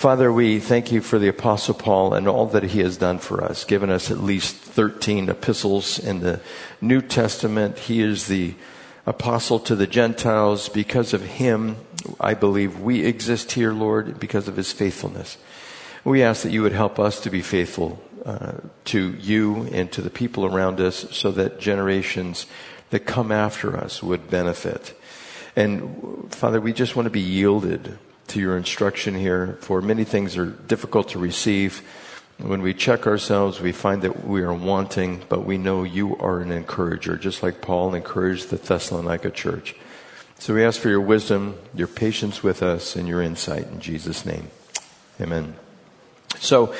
Father, we thank you for the Apostle Paul and all that he has done for us, given us at least 13 epistles in the New Testament. He is the apostle to the Gentiles. Because of him, I believe we exist here, Lord, because of his faithfulness. We ask that you would help us to be faithful uh, to you and to the people around us so that generations that come after us would benefit. And Father, we just want to be yielded to your instruction here, for many things are difficult to receive. When we check ourselves, we find that we are wanting, but we know you are an encourager, just like Paul encouraged the Thessalonica church. So we ask for your wisdom, your patience with us, and your insight in Jesus' name. Amen. So,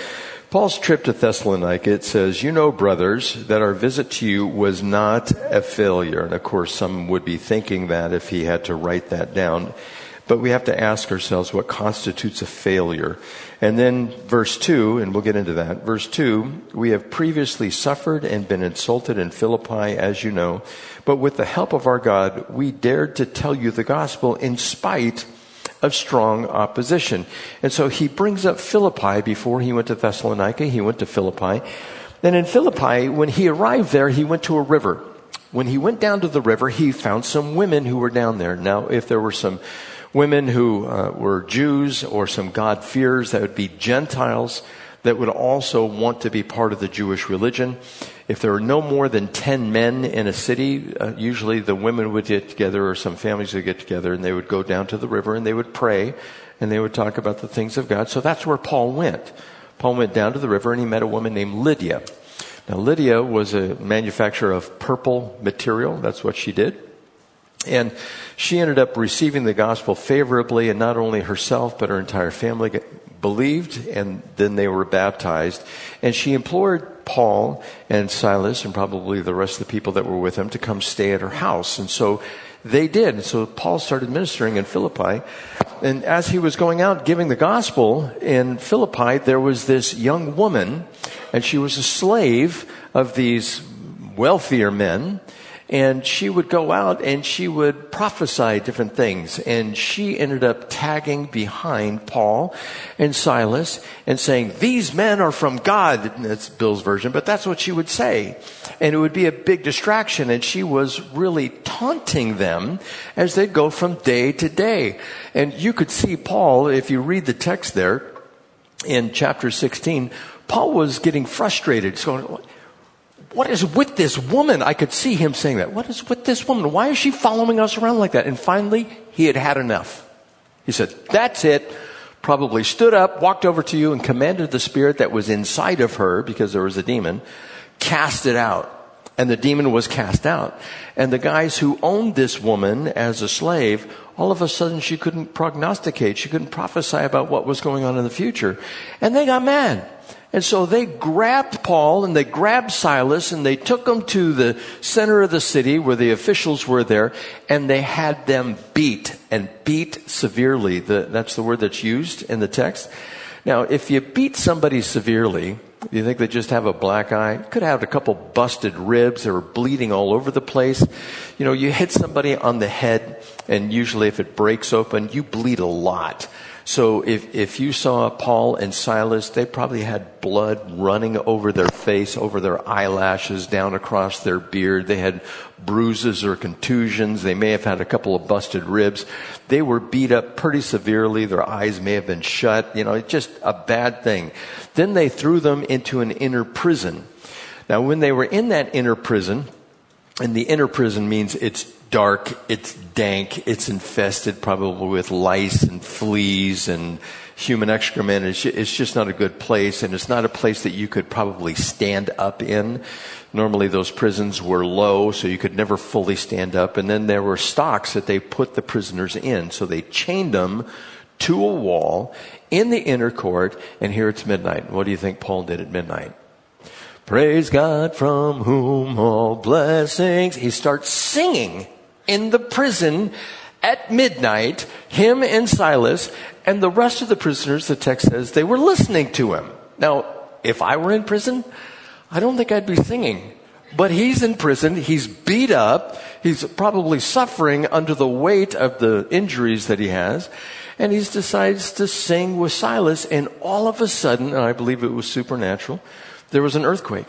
Paul's trip to Thessalonica, it says, You know, brothers, that our visit to you was not a failure. And of course, some would be thinking that if he had to write that down. But we have to ask ourselves what constitutes a failure. And then verse 2, and we'll get into that. Verse 2, we have previously suffered and been insulted in Philippi, as you know. But with the help of our God, we dared to tell you the gospel in spite of strong opposition. And so he brings up Philippi before he went to Thessalonica. He went to Philippi. And in Philippi, when he arrived there, he went to a river. When he went down to the river, he found some women who were down there. Now, if there were some women who uh, were Jews or some God-fearers that would be Gentiles that would also want to be part of the Jewish religion. If there were no more than 10 men in a city, uh, usually the women would get together or some families would get together and they would go down to the river and they would pray and they would talk about the things of God. So that's where Paul went. Paul went down to the river and he met a woman named Lydia. Now Lydia was a manufacturer of purple material. That's what she did. And she ended up receiving the gospel favorably, and not only herself, but her entire family believed, and then they were baptized. And she implored Paul and Silas, and probably the rest of the people that were with him, to come stay at her house. And so they did. And so Paul started ministering in Philippi. And as he was going out giving the gospel in Philippi, there was this young woman, and she was a slave of these wealthier men and she would go out and she would prophesy different things. And she ended up tagging behind Paul and Silas and saying, these men are from God. That's Bill's version, but that's what she would say. And it would be a big distraction. And she was really taunting them as they'd go from day to day. And you could see Paul, if you read the text there in chapter 16, Paul was getting frustrated. So what is with this woman? I could see him saying that. What is with this woman? Why is she following us around like that? And finally, he had had enough. He said, that's it. Probably stood up, walked over to you and commanded the spirit that was inside of her because there was a demon, cast it out. And the demon was cast out. And the guys who owned this woman as a slave, all of a sudden she couldn't prognosticate. She couldn't prophesy about what was going on in the future. And they got mad. And so they grabbed Paul and they grabbed Silas and they took them to the center of the city where the officials were there and they had them beat and beat severely. The, that's the word that's used in the text. Now, if you beat somebody severely, you think they just have a black eye? Could have a couple busted ribs or bleeding all over the place. You know, you hit somebody on the head and usually if it breaks open, you bleed a lot. So if, if you saw Paul and Silas, they probably had blood running over their face, over their eyelashes, down across their beard. They had bruises or contusions. They may have had a couple of busted ribs. They were beat up pretty severely. Their eyes may have been shut. You know, it's just a bad thing. Then they threw them into an inner prison. Now, when they were in that inner prison, and the inner prison means it's dark, it's dank, it's infested probably with lice and fleas and human excrement. It's, it's just not a good place, and it's not a place that you could probably stand up in. Normally those prisons were low, so you could never fully stand up. And then there were stocks that they put the prisoners in. So they chained them to a wall in the inner court, and here it's midnight. What do you think Paul did at midnight? Praise God from whom all blessings. He starts singing in the prison at midnight, him and Silas, and the rest of the prisoners, the text says, they were listening to him. Now, if I were in prison, I don't think I'd be singing. But he's in prison, he's beat up, he's probably suffering under the weight of the injuries that he has, and he decides to sing with Silas, and all of a sudden, and I believe it was supernatural, there was an earthquake.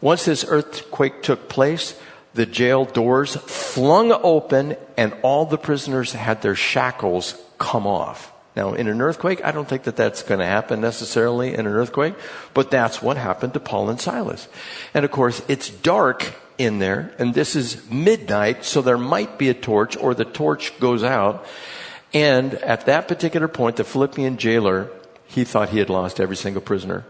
Once this earthquake took place, the jail doors flung open and all the prisoners had their shackles come off. Now, in an earthquake, I don't think that that's going to happen necessarily in an earthquake, but that's what happened to Paul and Silas. And of course, it's dark in there, and this is midnight, so there might be a torch, or the torch goes out. And at that particular point, the Philippian jailer, he thought he had lost every single prisoner.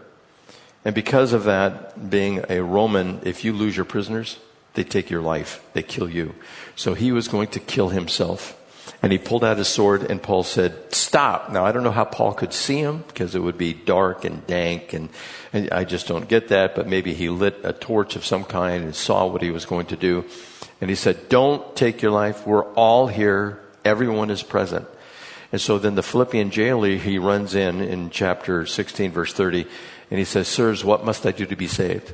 And because of that, being a Roman, if you lose your prisoners, they take your life. They kill you. So he was going to kill himself. And he pulled out his sword and Paul said, stop. Now I don't know how Paul could see him because it would be dark and dank and, and I just don't get that, but maybe he lit a torch of some kind and saw what he was going to do. And he said, don't take your life. We're all here. Everyone is present. And so then the Philippian jailer, he runs in in chapter 16 verse 30 and he says, sirs, what must I do to be saved?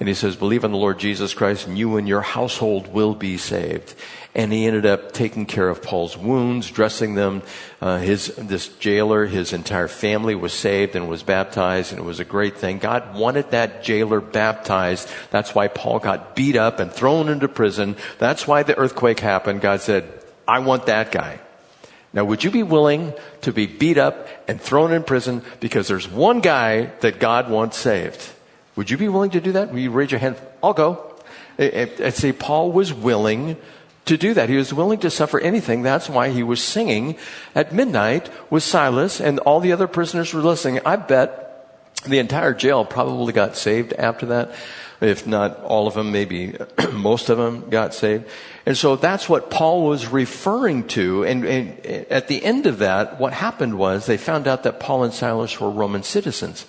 And he says, believe on the Lord Jesus Christ and you and your household will be saved. And he ended up taking care of Paul's wounds, dressing them. Uh, his, this jailer, his entire family was saved and was baptized and it was a great thing. God wanted that jailer baptized. That's why Paul got beat up and thrown into prison. That's why the earthquake happened. God said, I want that guy. Now, would you be willing to be beat up and thrown in prison because there's one guy that God wants saved? Would you be willing to do that? Will you raise your hand? I'll go. I'd say Paul was willing to do that. He was willing to suffer anything. That's why he was singing at midnight with Silas and all the other prisoners were listening. I bet the entire jail probably got saved after that. If not all of them, maybe most of them got saved. And so that's what Paul was referring to. And, and, at the end of that, what happened was they found out that Paul and Silas were Roman citizens.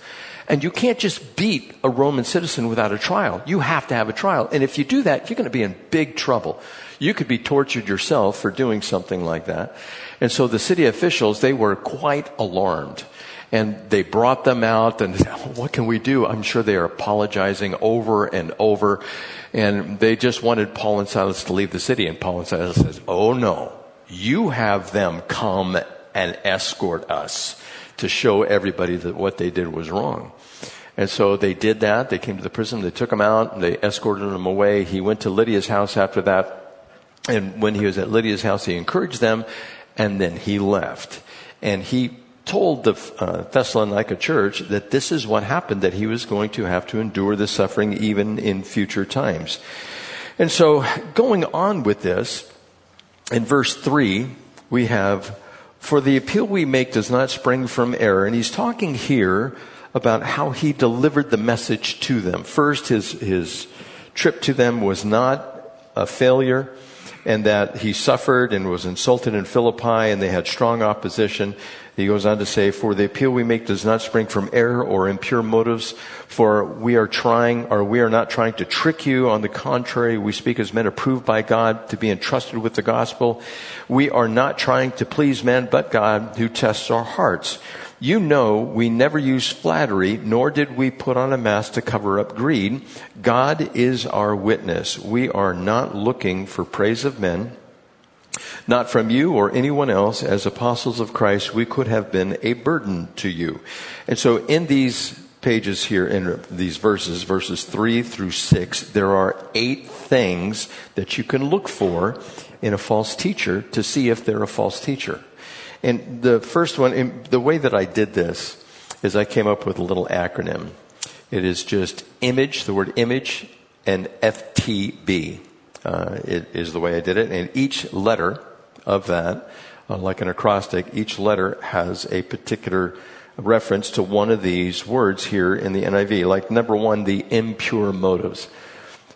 And you can't just beat a Roman citizen without a trial. You have to have a trial. And if you do that, you're going to be in big trouble. You could be tortured yourself for doing something like that. And so the city officials, they were quite alarmed. And they brought them out and what can we do? I'm sure they are apologizing over and over. And they just wanted Paul and Silas to leave the city. And Paul and Silas says, Oh no, you have them come and escort us to show everybody that what they did was wrong. And so they did that. They came to the prison. They took him out. They escorted him away. He went to Lydia's house after that. And when he was at Lydia's house, he encouraged them. And then he left. And he told the uh, Thessalonica church that this is what happened, that he was going to have to endure the suffering even in future times. And so going on with this, in verse 3, we have for the appeal we make does not spring from error. And he's talking here about how he delivered the message to them. First, his, his trip to them was not a failure and that he suffered and was insulted in Philippi and they had strong opposition. He goes on to say, for the appeal we make does not spring from error or impure motives, for we are trying, or we are not trying to trick you. On the contrary, we speak as men approved by God to be entrusted with the gospel. We are not trying to please men, but God who tests our hearts. You know we never use flattery, nor did we put on a mask to cover up greed. God is our witness. We are not looking for praise of men not from you or anyone else, as apostles of Christ, we could have been a burden to you. And so in these pages here, in these verses, verses three through six, there are eight things that you can look for in a false teacher to see if they're a false teacher. And the first one, the way that I did this is I came up with a little acronym. It is just image, the word image, and FTB uh, it is the way I did it. And each letter of that, uh, like an acrostic, each letter has a particular reference to one of these words here in the NIV. Like number one, the impure motives.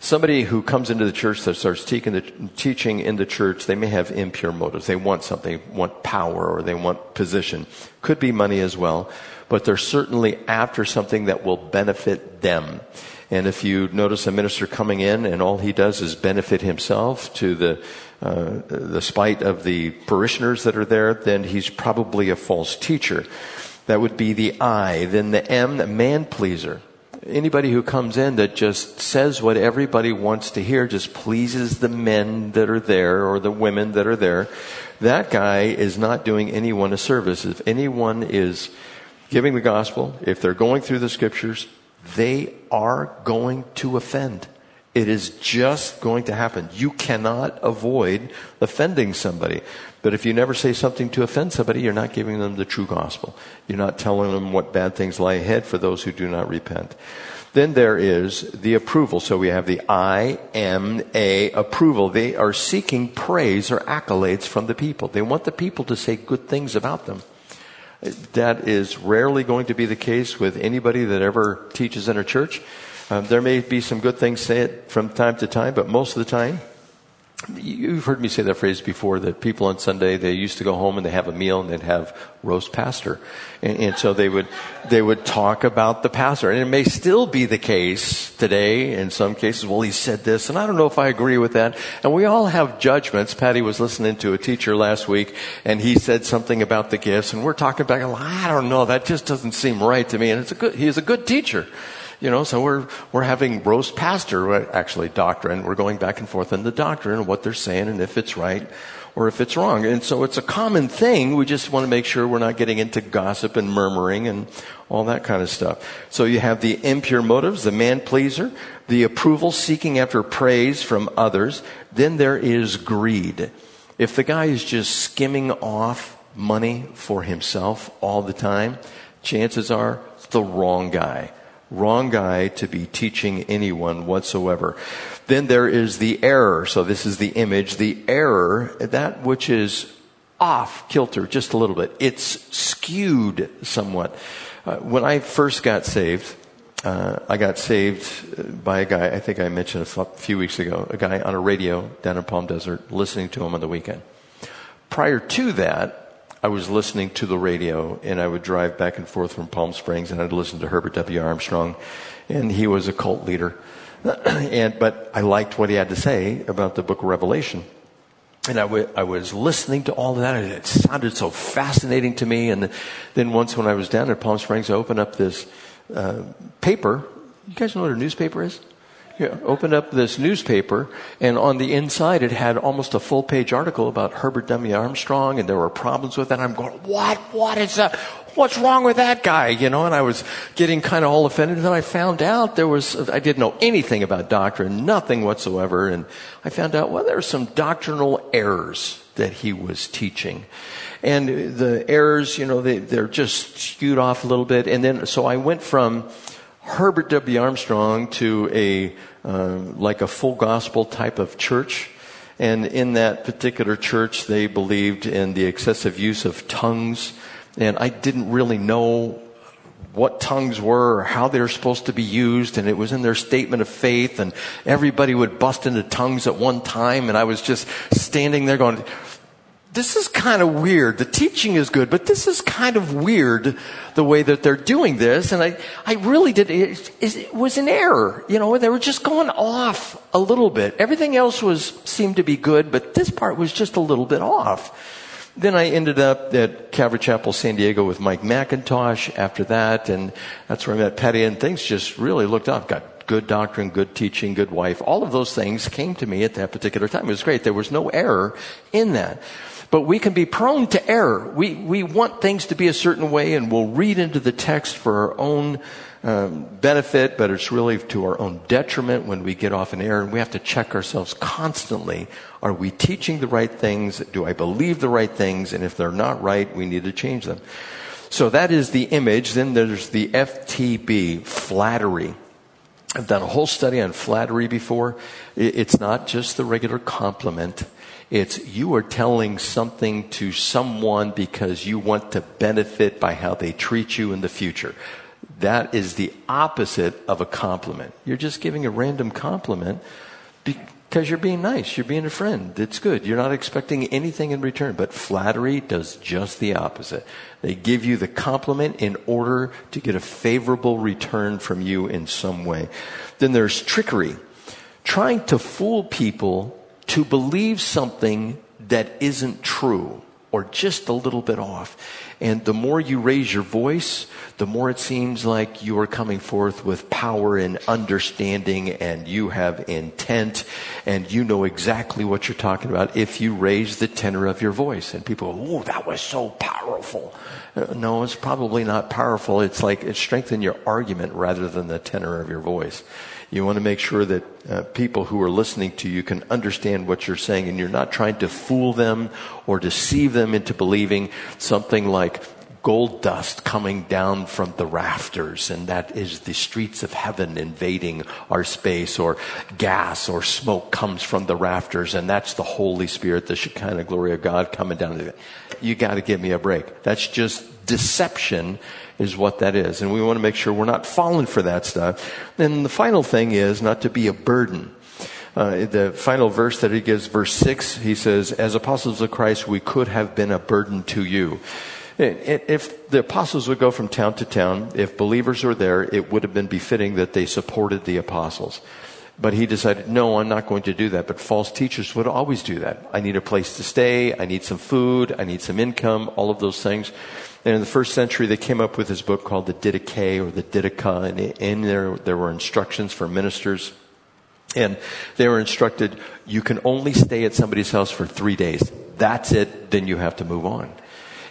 Somebody who comes into the church that starts teaching in the church, they may have impure motives. They want something, want power, or they want position. Could be money as well, but they're certainly after something that will benefit them. And if you notice a minister coming in and all he does is benefit himself to the uh, the spite of the parishioners that are there, then he's probably a false teacher. That would be the I. Then the M, the man pleaser. anybody who comes in that just says what everybody wants to hear, just pleases the men that are there or the women that are there, that guy is not doing anyone a service. If anyone is giving the gospel, if they're going through the scriptures, they are going to offend. It is just going to happen. You cannot avoid offending somebody. But if you never say something to offend somebody, you're not giving them the true gospel. You're not telling them what bad things lie ahead for those who do not repent. Then there is the approval. So we have the I M A approval. They are seeking praise or accolades from the people. They want the people to say good things about them. That is rarely going to be the case with anybody that ever teaches in a church. Um, there may be some good things said from time to time, but most of the time, You've heard me say that phrase before that people on Sunday, they used to go home and they have a meal and they'd have roast pastor. And, and, so they would, they would talk about the pastor. And it may still be the case today in some cases. Well, he said this and I don't know if I agree with that. And we all have judgments. Patty was listening to a teacher last week and he said something about the gifts and we're talking back. I don't know. That just doesn't seem right to me. And it's a good, he's a good teacher. You know, so we're, we're having roast pastor, uh, actually doctrine. We're going back and forth on the doctrine and what they're saying and if it's right or if it's wrong. And so it's a common thing. We just want to make sure we're not getting into gossip and murmuring and all that kind of stuff. So you have the impure motives, the man pleaser, the approval seeking after praise from others. Then there is greed. If the guy is just skimming off money for himself all the time, chances are the wrong guy. Wrong guy to be teaching anyone whatsoever. Then there is the error. So this is the image. The error, that which is off kilter just a little bit. It's skewed somewhat. Uh, when I first got saved, uh, I got saved by a guy, I think I mentioned a few weeks ago, a guy on a radio down in Palm Desert, listening to him on the weekend. Prior to that, I was listening to the radio and I would drive back and forth from Palm Springs and I'd listen to Herbert W. Armstrong and he was a cult leader. and, but I liked what he had to say about the book of Revelation. And I, w- I was listening to all of that and it sounded so fascinating to me. And then once when I was down at Palm Springs, I opened up this uh, paper. You guys know what a newspaper is? Yeah, opened up this newspaper, and on the inside it had almost a full page article about Herbert W. Armstrong, and there were problems with that. I'm going, what? What is that? What's wrong with that guy? You know, and I was getting kind of all offended. And then I found out there was, I didn't know anything about doctrine, nothing whatsoever. And I found out, well, there are some doctrinal errors that he was teaching. And the errors, you know, they, they're just skewed off a little bit. And then, so I went from Herbert W. Armstrong to a uh, like a full gospel type of church. And in that particular church, they believed in the excessive use of tongues. And I didn't really know what tongues were or how they were supposed to be used. And it was in their statement of faith. And everybody would bust into tongues at one time. And I was just standing there going, this is kind of weird. The teaching is good, but this is kind of weird the way that they're doing this. And I, I really did, it, it was an error. You know, they were just going off a little bit. Everything else was, seemed to be good, but this part was just a little bit off. Then I ended up at Calvary Chapel, San Diego with Mike MacIntosh after that, and that's where I met Patty, and things just really looked up. Got good doctrine, good teaching, good wife. All of those things came to me at that particular time. It was great. There was no error in that. But we can be prone to error. We, we want things to be a certain way and we'll read into the text for our own um, benefit, but it's really to our own detriment when we get off an error. And we have to check ourselves constantly. Are we teaching the right things? Do I believe the right things? And if they're not right, we need to change them. So that is the image. Then there's the FTB, flattery. I've done a whole study on flattery before. It's not just the regular compliment. It's you are telling something to someone because you want to benefit by how they treat you in the future. That is the opposite of a compliment. You're just giving a random compliment because you're being nice. You're being a friend. It's good. You're not expecting anything in return. But flattery does just the opposite. They give you the compliment in order to get a favorable return from you in some way. Then there's trickery. Trying to fool people to believe something that isn't true. Or just a little bit off. And the more you raise your voice, the more it seems like you are coming forth with power and understanding and you have intent and you know exactly what you're talking about if you raise the tenor of your voice. And people go, oh, that was so powerful. Uh, no, it's probably not powerful. It's like it strengthens your argument rather than the tenor of your voice. You want to make sure that uh, people who are listening to you can understand what you're saying and you're not trying to fool them or deceive them into believing something like gold dust coming down from the rafters and that is the streets of heaven invading our space or gas or smoke comes from the rafters and that's the Holy Spirit, the Shekinah glory of God coming down. You gotta give me a break. That's just deception is what that is. And we want to make sure we're not falling for that stuff. And the final thing is not to be a burden. Uh, the final verse that he gives, verse 6, he says, As apostles of Christ, we could have been a burden to you. If the apostles would go from town to town, if believers were there, it would have been befitting that they supported the apostles. But he decided, no, I'm not going to do that. But false teachers would always do that. I need a place to stay. I need some food. I need some income. All of those things. And in the first century, they came up with this book called the Didache or the Didache, and in there, there were instructions for ministers. And they were instructed, you can only stay at somebody's house for three days. That's it, then you have to move on.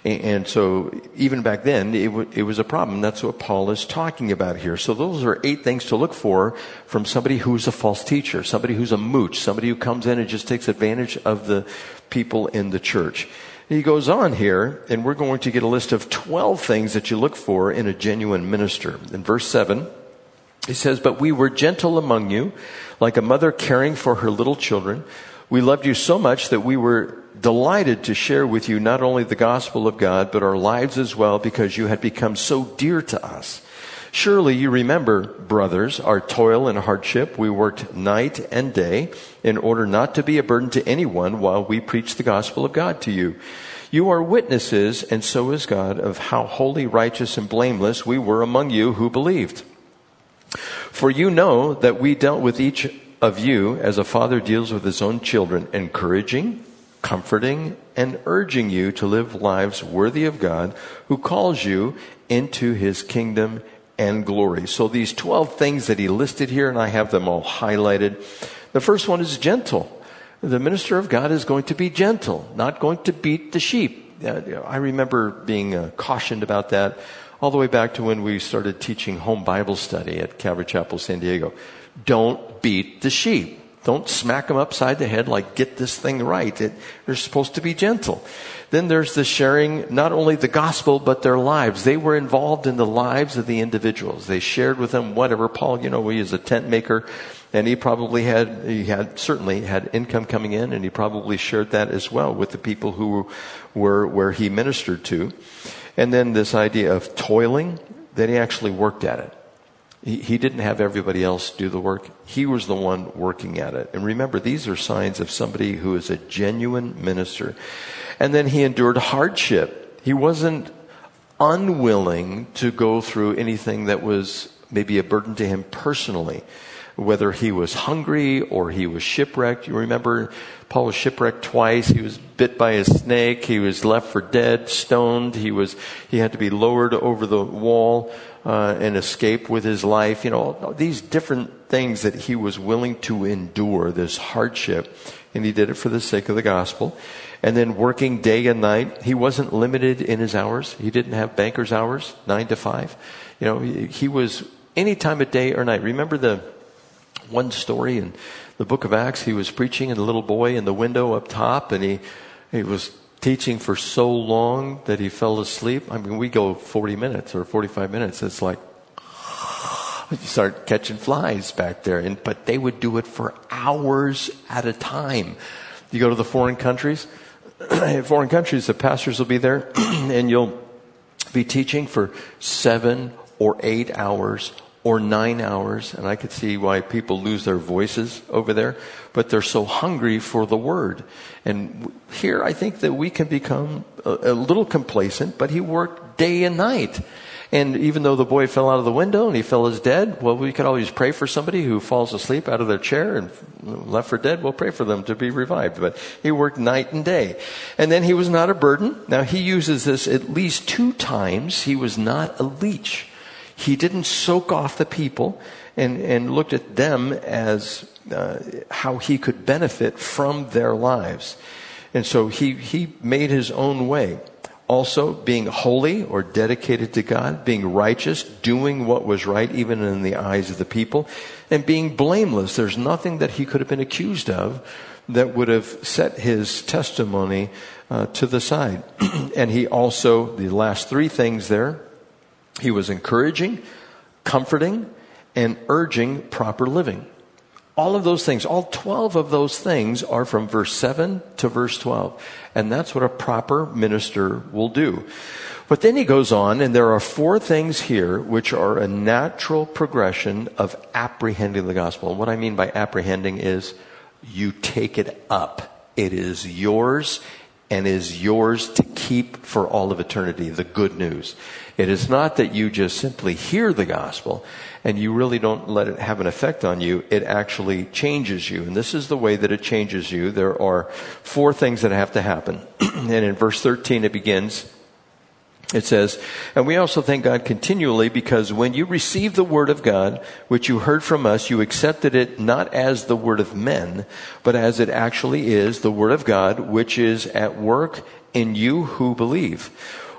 And so even back then, it, w- it, was a problem. That's what Paul is talking about here. So those are eight things to look for from somebody who's a false teacher, somebody who's a mooch, somebody who comes in and just takes advantage of the people in the church. He goes on here, and we're going to get a list of 12 things that you look for in a genuine minister. In verse 7, he says, But we were gentle among you, like a mother caring for her little children. We loved you so much that we were delighted to share with you not only the gospel of God, but our lives as well, because you had become so dear to us. Surely you remember, brothers, our toil and hardship. We worked night and day in order not to be a burden to anyone while we preach the gospel of God to you. You are witnesses, and so is God, of how holy, righteous, and blameless we were among you who believed. For you know that we dealt with each of you as a father deals with his own children, encouraging, comforting, and urging you to live lives worthy of God who calls you into his kingdom and glory. So these 12 things that he listed here, and I have them all highlighted. The first one is gentle. The minister of God is going to be gentle, not going to beat the sheep. I remember being uh, cautioned about that all the way back to when we started teaching home Bible study at Calvary Chapel, San Diego. Don't beat the sheep. Don't smack them upside the head like, get this thing right. It, they're supposed to be gentle. Then there's the sharing not only the gospel, but their lives. They were involved in the lives of the individuals. They shared with them whatever. Paul, you know, he is a tent maker and he probably had, he had, certainly had income coming in and he probably shared that as well with the people who were where he ministered to. And then this idea of toiling, that he actually worked at it. He, didn't have everybody else do the work. He was the one working at it. And remember, these are signs of somebody who is a genuine minister. And then he endured hardship. He wasn't unwilling to go through anything that was maybe a burden to him personally. Whether he was hungry or he was shipwrecked. You remember Paul was shipwrecked twice. He was bit by a snake. He was left for dead, stoned. He was, he had to be lowered over the wall, uh, and escape with his life. You know, these different things that he was willing to endure, this hardship. And he did it for the sake of the gospel and then working day and night. He wasn't limited in his hours. He didn't have banker's hours, nine to five. You know, he, he was any time of day or night. Remember the one story in the book of Acts? He was preaching and a little boy in the window up top and he, he was teaching for so long that he fell asleep. I mean, we go 40 minutes or 45 minutes. It's like, you start catching flies back there. And, but they would do it for hours at a time. You go to the foreign countries, foreign countries, the pastors will be there and you'll be teaching for seven or eight hours or nine hours. And I could see why people lose their voices over there, but they're so hungry for the word. And here I think that we can become a, a little complacent, but he worked day and night. And even though the boy fell out of the window and he fell as dead, well, we could always pray for somebody who falls asleep out of their chair and left for dead. We'll pray for them to be revived. But he worked night and day. And then he was not a burden. Now he uses this at least two times. He was not a leech. He didn't soak off the people and, and looked at them as uh, how he could benefit from their lives. And so he, he made his own way. Also, being holy or dedicated to God, being righteous, doing what was right even in the eyes of the people, and being blameless. There's nothing that he could have been accused of that would have set his testimony uh, to the side. and he also, the last three things there, he was encouraging, comforting, and urging proper living. All of those things, all 12 of those things are from verse 7 to verse 12. And that's what a proper minister will do. But then he goes on, and there are four things here which are a natural progression of apprehending the gospel. And what I mean by apprehending is you take it up. It is yours and is yours to keep for all of eternity, the good news. It is not that you just simply hear the gospel and you really don't let it have an effect on you. It actually changes you. And this is the way that it changes you. There are four things that have to happen. and in verse 13 it begins, it says, and we also thank God continually because when you received the word of God, which you heard from us, you accepted it not as the word of men, but as it actually is, the word of God, which is at work in you who believe.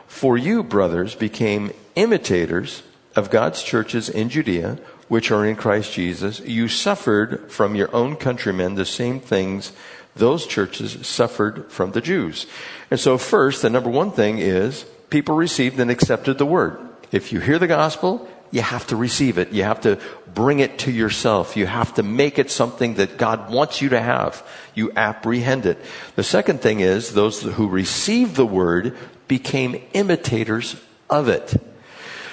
For you, brothers, became imitators of God's churches in Judea, which are in Christ Jesus. You suffered from your own countrymen the same things those churches suffered from the Jews. And so first, the number one thing is people received and accepted the word. If you hear the gospel, you have to receive it. You have to bring it to yourself. You have to make it something that God wants you to have. You apprehend it. The second thing is those who receive the word became imitators of it.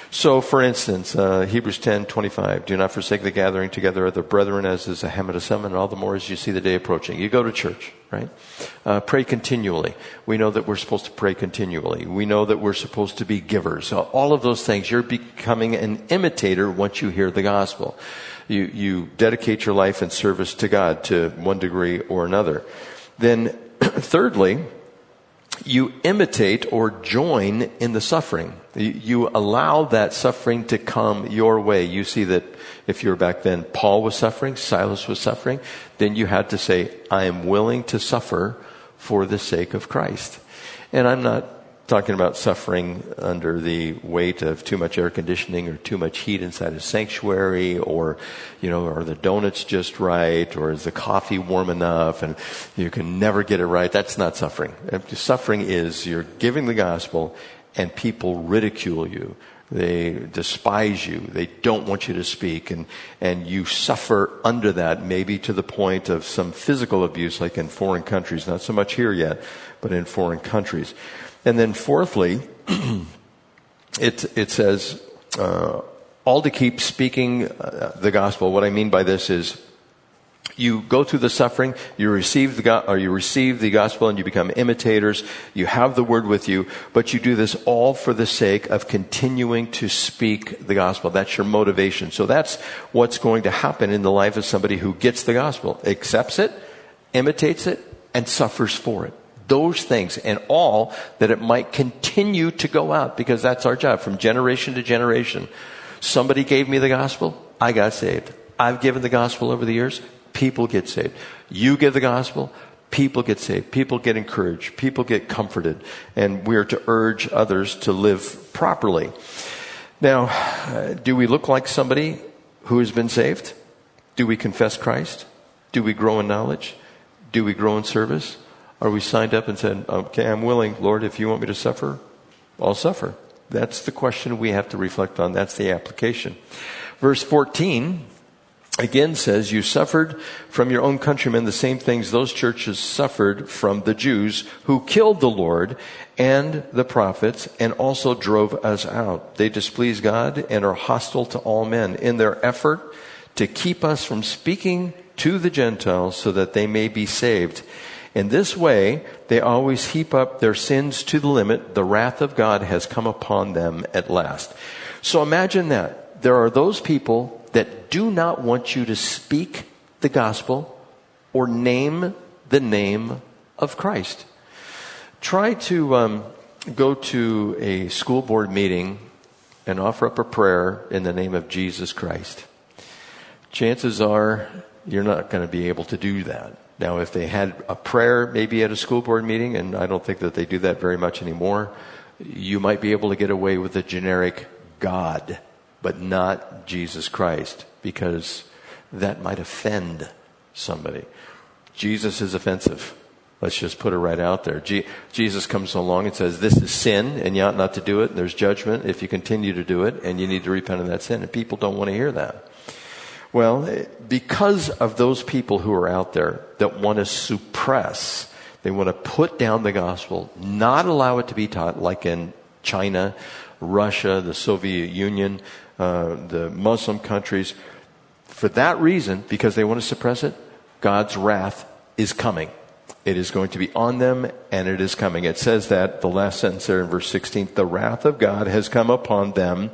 So, for instance, uh, Hebrews 10, 25, do not forsake the gathering together of the brethren as is a habit of some, and all the more as you see the day approaching. You go to church, right? Uh, pray continually. We know that we're supposed to pray continually. We know that we're supposed to be givers. So all of those things, you're becoming an imitator once you hear the gospel. You, you dedicate your life in service to God to one degree or another. Then, thirdly, you imitate or join in the suffering. You allow that suffering to come your way. You see that if you were back then, Paul was suffering, Silas was suffering, then you had to say, I am willing to suffer for the sake of Christ. And I'm not talking about suffering under the weight of too much air conditioning or too much heat inside a sanctuary or, you know, are the donuts just right or is the coffee warm enough and you can never get it right. That's not suffering. Suffering is you're giving the gospel and people ridicule you. They despise you. They don't want you to speak and, and you suffer under that maybe to the point of some physical abuse like in foreign countries. Not so much here yet, but in foreign countries. And then fourthly, it, it says, uh, all to keep speaking uh, the gospel. What I mean by this is you go through the suffering, you receive the go- or you receive the gospel and you become imitators. You have the word with you, but you do this all for the sake of continuing to speak the gospel. That's your motivation. So that's what's going to happen in the life of somebody who gets the gospel, accepts it, imitates it, and suffers for it those things and all that it might continue to go out because that's our job from generation to generation. Somebody gave me the gospel. I got saved. I've given the gospel over the years. People get saved. You give the gospel. People get saved. People get encouraged. People get comforted. And we're to urge others to live properly. Now, do we look like somebody who has been saved? Do we confess Christ? Do we grow in knowledge? Do we grow in service? Are we signed up and said, okay, I'm willing, Lord, if you want me to suffer, I'll suffer? That's the question we have to reflect on. That's the application. Verse 14 again says, You suffered from your own countrymen the same things those churches suffered from the Jews who killed the Lord and the prophets and also drove us out. They displease God and are hostile to all men in their effort to keep us from speaking to the Gentiles so that they may be saved. In this way, they always heap up their sins to the limit. The wrath of God has come upon them at last. So imagine that. There are those people that do not want you to speak the gospel or name the name of Christ. Try to um, go to a school board meeting and offer up a prayer in the name of Jesus Christ. Chances are you're not going to be able to do that. Now, if they had a prayer maybe at a school board meeting, and I don't think that they do that very much anymore, you might be able to get away with a generic God, but not Jesus Christ, because that might offend somebody. Jesus is offensive. Let's just put it right out there. Jesus comes along and says, This is sin, and you ought not to do it, and there's judgment if you continue to do it, and you need to repent of that sin. And people don't want to hear that. Well, because of those people who are out there that want to suppress, they want to put down the gospel, not allow it to be taught, like in China, Russia, the Soviet Union, uh, the Muslim countries. For that reason, because they want to suppress it, God's wrath is coming. It is going to be on them and it is coming. It says that, the last sentence there in verse 16, the wrath of God has come upon them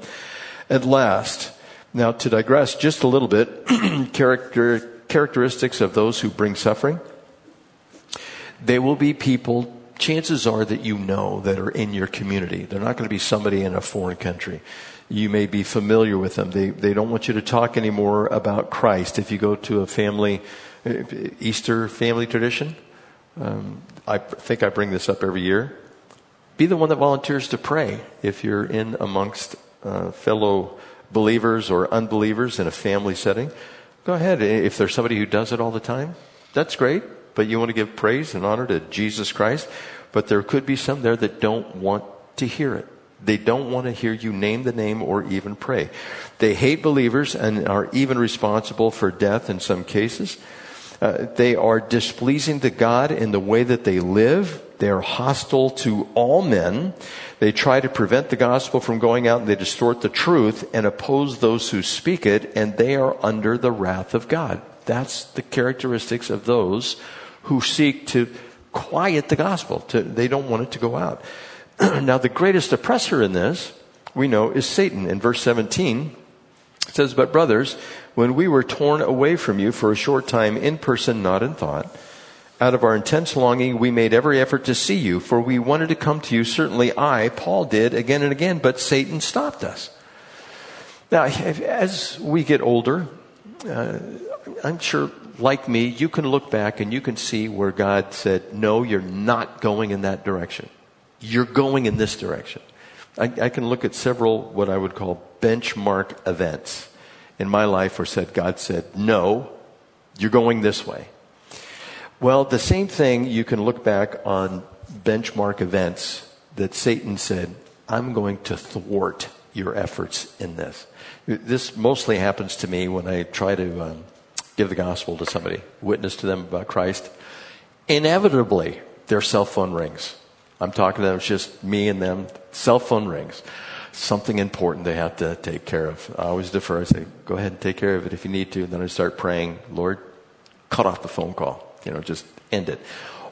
at last. Now, to digress just a little bit, character, characteristics of those who bring suffering. They will be people, chances are that you know that are in your community. They're not going to be somebody in a foreign country. You may be familiar with them. They, they don't want you to talk anymore about Christ. If you go to a family, Easter family tradition, um, I think I bring this up every year. Be the one that volunteers to pray if you're in amongst uh, fellow believers or unbelievers in a family setting, go ahead. If there's somebody who does it all the time, that's great, but you want to give praise and honor to Jesus Christ. But there could be some there that don't want to hear it. They don't want to hear you name the name or even pray. They hate believers and are even responsible for death in some cases. Uh, they are displeasing to God in the way that they live. They are hostile to all men. They try to prevent the gospel from going out and they distort the truth and oppose those who speak it, and they are under the wrath of God. That's the characteristics of those who seek to quiet the gospel. To, they don't want it to go out. now, the greatest oppressor in this, we know, is Satan. In verse 17, it says, But brothers, when we were torn away from you for a short time in person, not in thought, out of our intense longing, we made every effort to see you, for we wanted to come to you. Certainly I, Paul, did again and again, but Satan stopped us. Now, as we get older, uh, I'm sure, like me, you can look back and you can see where God said, No, you're not going in that direction. You're going in this direction. I, I can look at several what I would call benchmark events in my life where said God said, No, you're going this way. Well, the same thing you can look back on benchmark events that Satan said, I'm going to thwart your efforts in this. This mostly happens to me when I try to um, give the gospel to somebody, witness to them about Christ. Inevitably, their cell phone rings. I'm talking to them, it's just me and them. Cell phone rings. Something important they have to take care of. I always defer. I say, go ahead and take care of it if you need to. And then I start praying, Lord, cut off the phone call you know, just end it.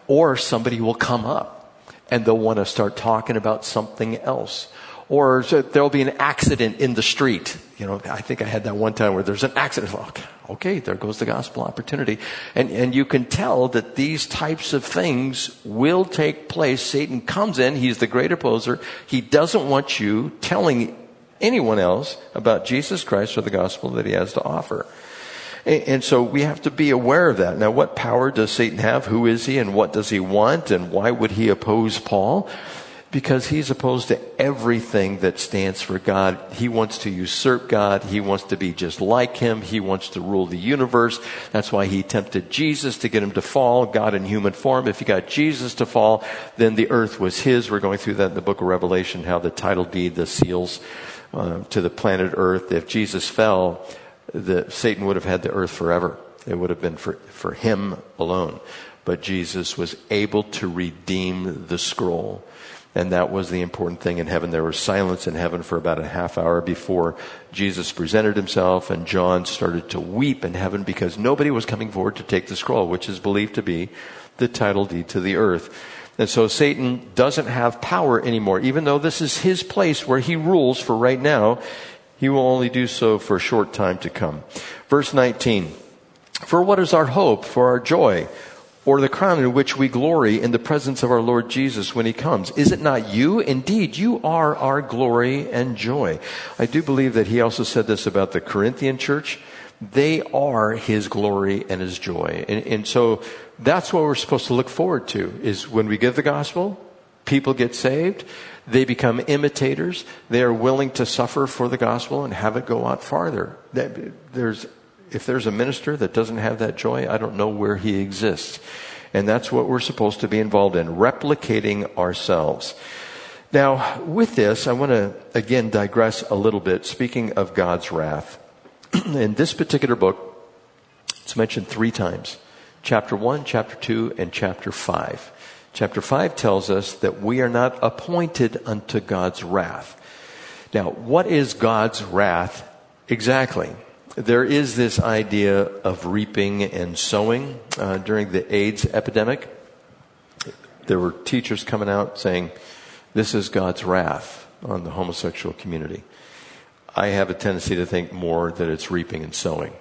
Or somebody will come up and they'll want to start talking about something else. Or there'll be an accident in the street. You know, I think I had that one time where there's an accident. Okay, okay there goes the gospel opportunity. And, and you can tell that these types of things will take place. Satan comes in. He's the great opposer. He doesn't want you telling anyone else about Jesus Christ or the gospel that he has to offer. And so we have to be aware of that. Now, what power does Satan have? Who is he and what does he want? And why would he oppose Paul? Because he's opposed to everything that stands for God. He wants to usurp God. He wants to be just like him. He wants to rule the universe. That's why he tempted Jesus to get him to fall, God in human form. If he got Jesus to fall, then the earth was his. We're going through that in the book of Revelation, how the title deed, the seals uh, to the planet earth. If Jesus fell, the, Satan would have had the earth forever. It would have been for, for him alone. But Jesus was able to redeem the scroll. And that was the important thing in heaven. There was silence in heaven for about a half hour before Jesus presented himself, and John started to weep in heaven because nobody was coming forward to take the scroll, which is believed to be the title deed to the earth. And so Satan doesn't have power anymore. Even though this is his place where he rules for right now, he will only do so for a short time to come. Verse 19. For what is our hope for our joy? or the crown in which we glory in the presence of our Lord Jesus when he comes. Is it not you? Indeed, you are our glory and joy. I do believe that he also said this about the Corinthian church. They are his glory and his joy. And, and so that's what we're supposed to look forward to is when we give the gospel, people get saved, they become imitators, they are willing to suffer for the gospel and have it go out farther. There's if there's a minister that doesn't have that joy, I don't know where he exists. And that's what we're supposed to be involved in, replicating ourselves. Now, with this, I want to again digress a little bit, speaking of God's wrath. in this particular book, it's mentioned three times chapter 1, chapter 2, and chapter 5. Chapter 5 tells us that we are not appointed unto God's wrath. Now, what is God's wrath exactly? there is this idea of reaping and sowing uh, during the AIDS epidemic. There were teachers coming out saying, This is God's wrath on the homosexual community. I have a tendency to think more that it's reaping and sowing.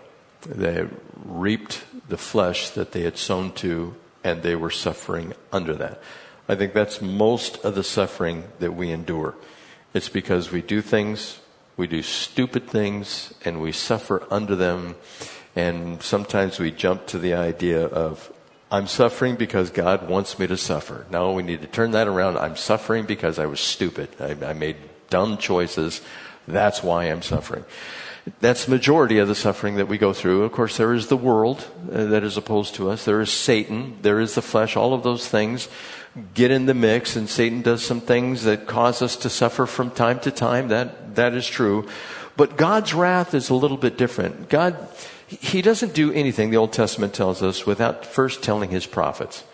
They reaped the flesh that they had sown to, and they were suffering under that. I think that's most of the suffering that we endure. It's because we do things we do stupid things and we suffer under them. And sometimes we jump to the idea of, I'm suffering because God wants me to suffer. No, we need to turn that around. I'm suffering because I was stupid. I, I made dumb choices. That's why I'm suffering. That's the majority of the suffering that we go through. Of course, there is the world uh, that is opposed to us. There is Satan. There is the flesh. All of those things get in the mix and Satan does some things that cause us to suffer from time to time. That, that is true. But God's wrath is a little bit different. God, He doesn't do anything, the Old Testament tells us, without first telling His prophets.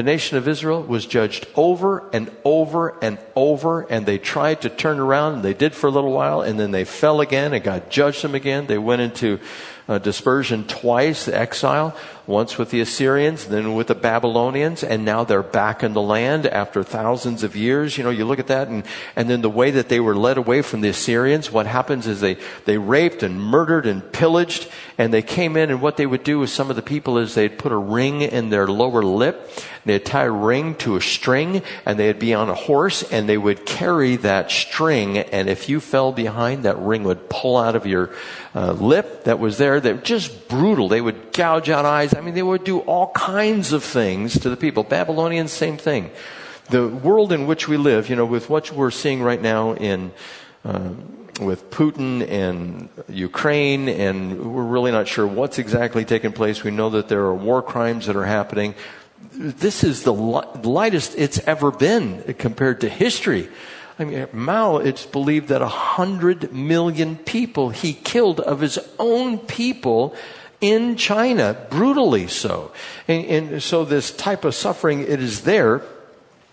The nation of Israel was judged over and over and over, and they tried to turn around, and they did for a little while, and then they fell again, and God judged them again. They went into uh, dispersion twice, exile, once with the Assyrians, then with the Babylonians, and now they're back in the land after thousands of years. You know, you look at that, and, and then the way that they were led away from the Assyrians, what happens is they, they raped and murdered and pillaged, and they came in, and what they would do with some of the people is they'd put a ring in their lower lip, they'd tie a ring to a string, and they'd be on a horse, and they would carry that string, and if you fell behind, that ring would pull out of your uh, lip that was there. They were just brutal. They would gouge out eyes. I mean, they would do all kinds of things to the people. Babylonians, same thing. The world in which we live, you know, with what we're seeing right now in, uh, with Putin and Ukraine, and we're really not sure what's exactly taking place. We know that there are war crimes that are happening. This is the lightest it's ever been compared to history. I mean, Mao, it's believed that a hundred million people he killed of his own people in China, brutally so. And, and so this type of suffering, it is there.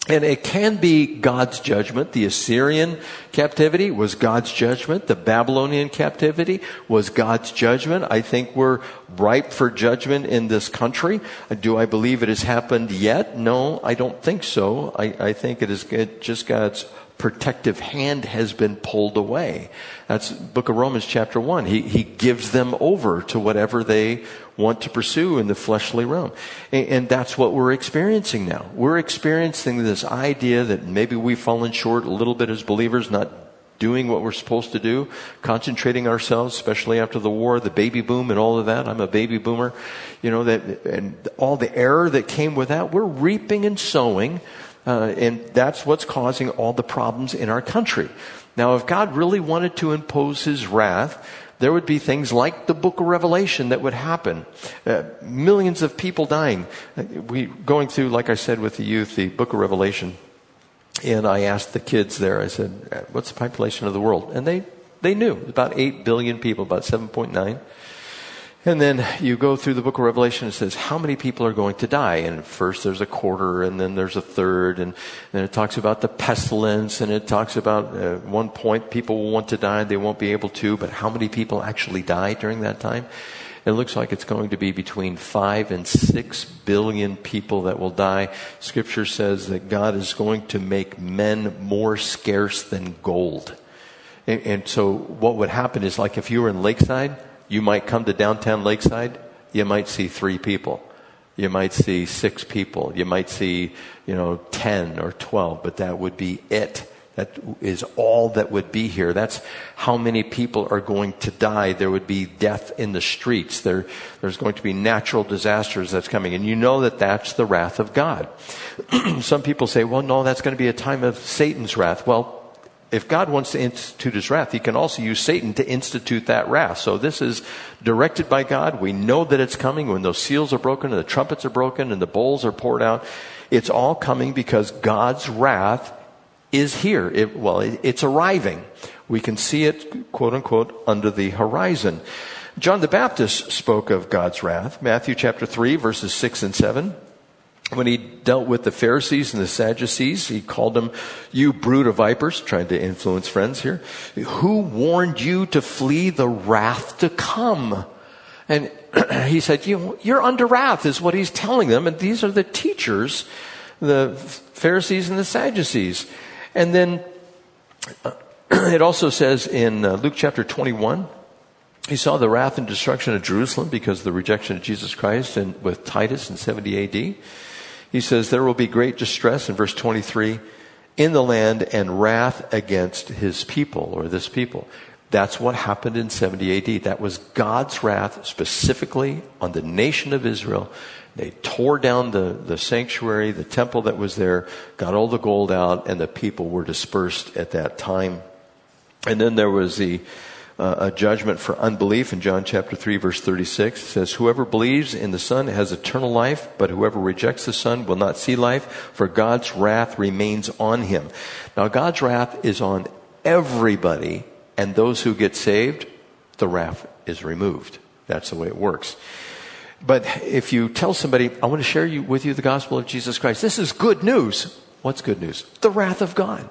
And it can be God's judgment. The Assyrian captivity was God's judgment. The Babylonian captivity was God's judgment. I think we're ripe for judgment in this country. Do I believe it has happened yet? No, I don't think so. I, I think it is just God's protective hand has been pulled away. That's book of Romans chapter one. He, he gives them over to whatever they want to pursue in the fleshly realm. And, and that's what we're experiencing now. We're experiencing this idea that maybe we've fallen short a little bit as believers, not doing what we're supposed to do, concentrating ourselves, especially after the war, the baby boom and all of that. I'm a baby boomer. You know, that, and all the error that came with that. We're reaping and sowing uh, and that's what's causing all the problems in our country. Now, if God really wanted to impose his wrath, there would be things like the book of Revelation that would happen. Uh, millions of people dying. Uh, we going through, like I said with the youth, the book of Revelation. And I asked the kids there, I said, uh, what's the population of the world? And they, they knew. About 8 billion people, about 7.9. And then you go through the book of Revelation, it says how many people are going to die. And first there's a quarter, and then there's a third, and then it talks about the pestilence, and it talks about uh, one point people will want to die, they won't be able to, but how many people actually die during that time? It looks like it's going to be between five and six billion people that will die. Scripture says that God is going to make men more scarce than gold. And, and so what would happen is like if you were in Lakeside, you might come to downtown Lakeside, you might see three people. You might see six people. You might see, you know, 10 or 12, but that would be it. That is all that would be here. That's how many people are going to die. There would be death in the streets. There, there's going to be natural disasters that's coming. And you know that that's the wrath of God. Some people say, well, no, that's going to be a time of Satan's wrath. Well, if God wants to institute his wrath, he can also use Satan to institute that wrath. So this is directed by God. We know that it's coming when those seals are broken and the trumpets are broken and the bowls are poured out. It's all coming because God's wrath is here. It, well, it, it's arriving. We can see it, quote unquote, under the horizon. John the Baptist spoke of God's wrath. Matthew chapter 3, verses 6 and 7. When he dealt with the Pharisees and the Sadducees, he called them, you brood of vipers, trying to influence friends here. Who warned you to flee the wrath to come? And he said, you, you're under wrath is what he's telling them. And these are the teachers, the Pharisees and the Sadducees. And then it also says in uh, Luke chapter 21, he saw the wrath and destruction of Jerusalem because of the rejection of Jesus Christ and with Titus in 70 AD. He says there will be great distress in verse 23 in the land and wrath against his people or this people. That's what happened in 70 AD. That was God's wrath specifically on the nation of Israel they tore down the, the sanctuary, the temple that was there, got all the gold out, and the people were dispersed at that time. And then there was the, uh, a judgment for unbelief in John chapter 3 verse 36. It says, whoever believes in the Son has eternal life, but whoever rejects the Son will not see life, for God's wrath remains on him. Now God's wrath is on everybody, and those who get saved, the wrath is removed. That's the way it works. But if you tell somebody, I want to share you, with you the gospel of Jesus Christ, this is good news. What's good news? The wrath of God.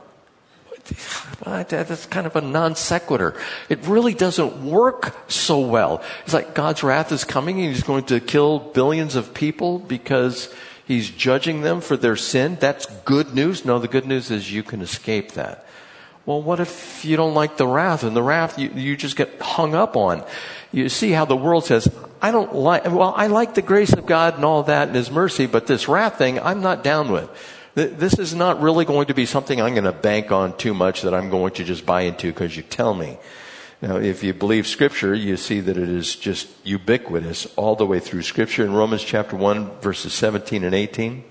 That's kind of a non sequitur. It really doesn't work so well. It's like God's wrath is coming and he's going to kill billions of people because he's judging them for their sin. That's good news. No, the good news is you can escape that. Well, what if you don't like the wrath and the wrath you, you just get hung up on? You see how the world says, I don't like, well, I like the grace of God and all that and His mercy, but this wrath thing, I'm not down with. This is not really going to be something I'm going to bank on too much that I'm going to just buy into because you tell me. Now, if you believe scripture, you see that it is just ubiquitous all the way through scripture. In Romans chapter 1 verses 17 and 18,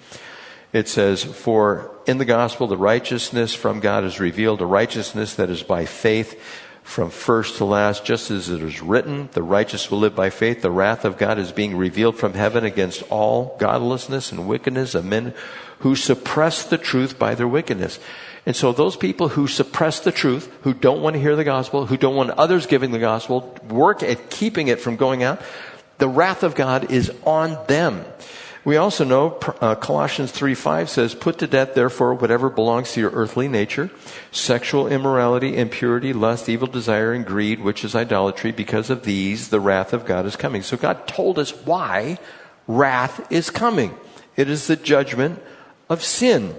it says, For in the gospel the righteousness from God is revealed, a righteousness that is by faith from first to last, just as it is written, the righteous will live by faith. The wrath of God is being revealed from heaven against all godlessness and wickedness of men who suppress the truth by their wickedness. And so those people who suppress the truth, who don't want to hear the gospel, who don't want others giving the gospel, work at keeping it from going out, the wrath of God is on them. We also know uh, Colossians 3 5 says, Put to death, therefore, whatever belongs to your earthly nature sexual immorality, impurity, lust, evil desire, and greed, which is idolatry. Because of these, the wrath of God is coming. So God told us why wrath is coming. It is the judgment of sin.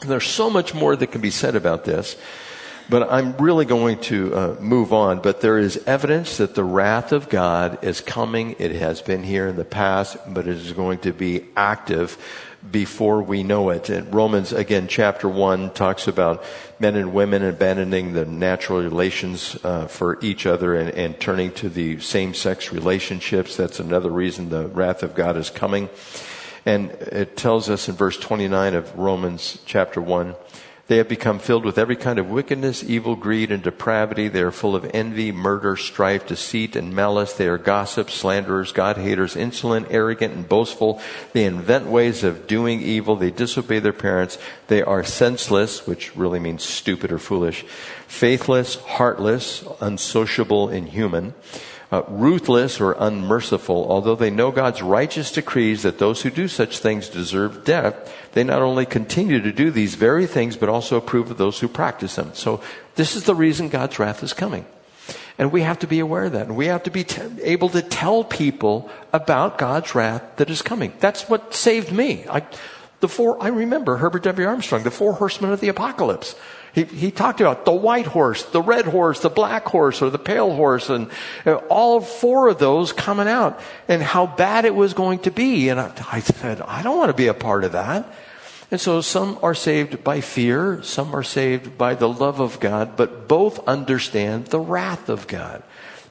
There's so much more that can be said about this. But I'm really going to uh, move on. But there is evidence that the wrath of God is coming. It has been here in the past, but it is going to be active before we know it. And Romans, again, chapter 1 talks about men and women abandoning the natural relations uh, for each other and, and turning to the same sex relationships. That's another reason the wrath of God is coming. And it tells us in verse 29 of Romans chapter 1 they have become filled with every kind of wickedness, evil, greed, and depravity. They are full of envy, murder, strife, deceit, and malice. They are gossips, slanderers, God haters, insolent, arrogant, and boastful. They invent ways of doing evil. They disobey their parents. They are senseless, which really means stupid or foolish, faithless, heartless, unsociable, inhuman uh, ruthless or unmerciful, although they know God's righteous decrees that those who do such things deserve death, they not only continue to do these very things, but also approve of those who practice them. So this is the reason God's wrath is coming. And we have to be aware of that. And we have to be t- able to tell people about God's wrath that is coming. That's what saved me. I, the four, I remember Herbert W. Armstrong, the four horsemen of the apocalypse. He, he talked about the white horse, the red horse, the black horse, or the pale horse, and uh, all four of those coming out, and how bad it was going to be. And I, I said, I don't want to be a part of that. And so some are saved by fear, some are saved by the love of God, but both understand the wrath of God.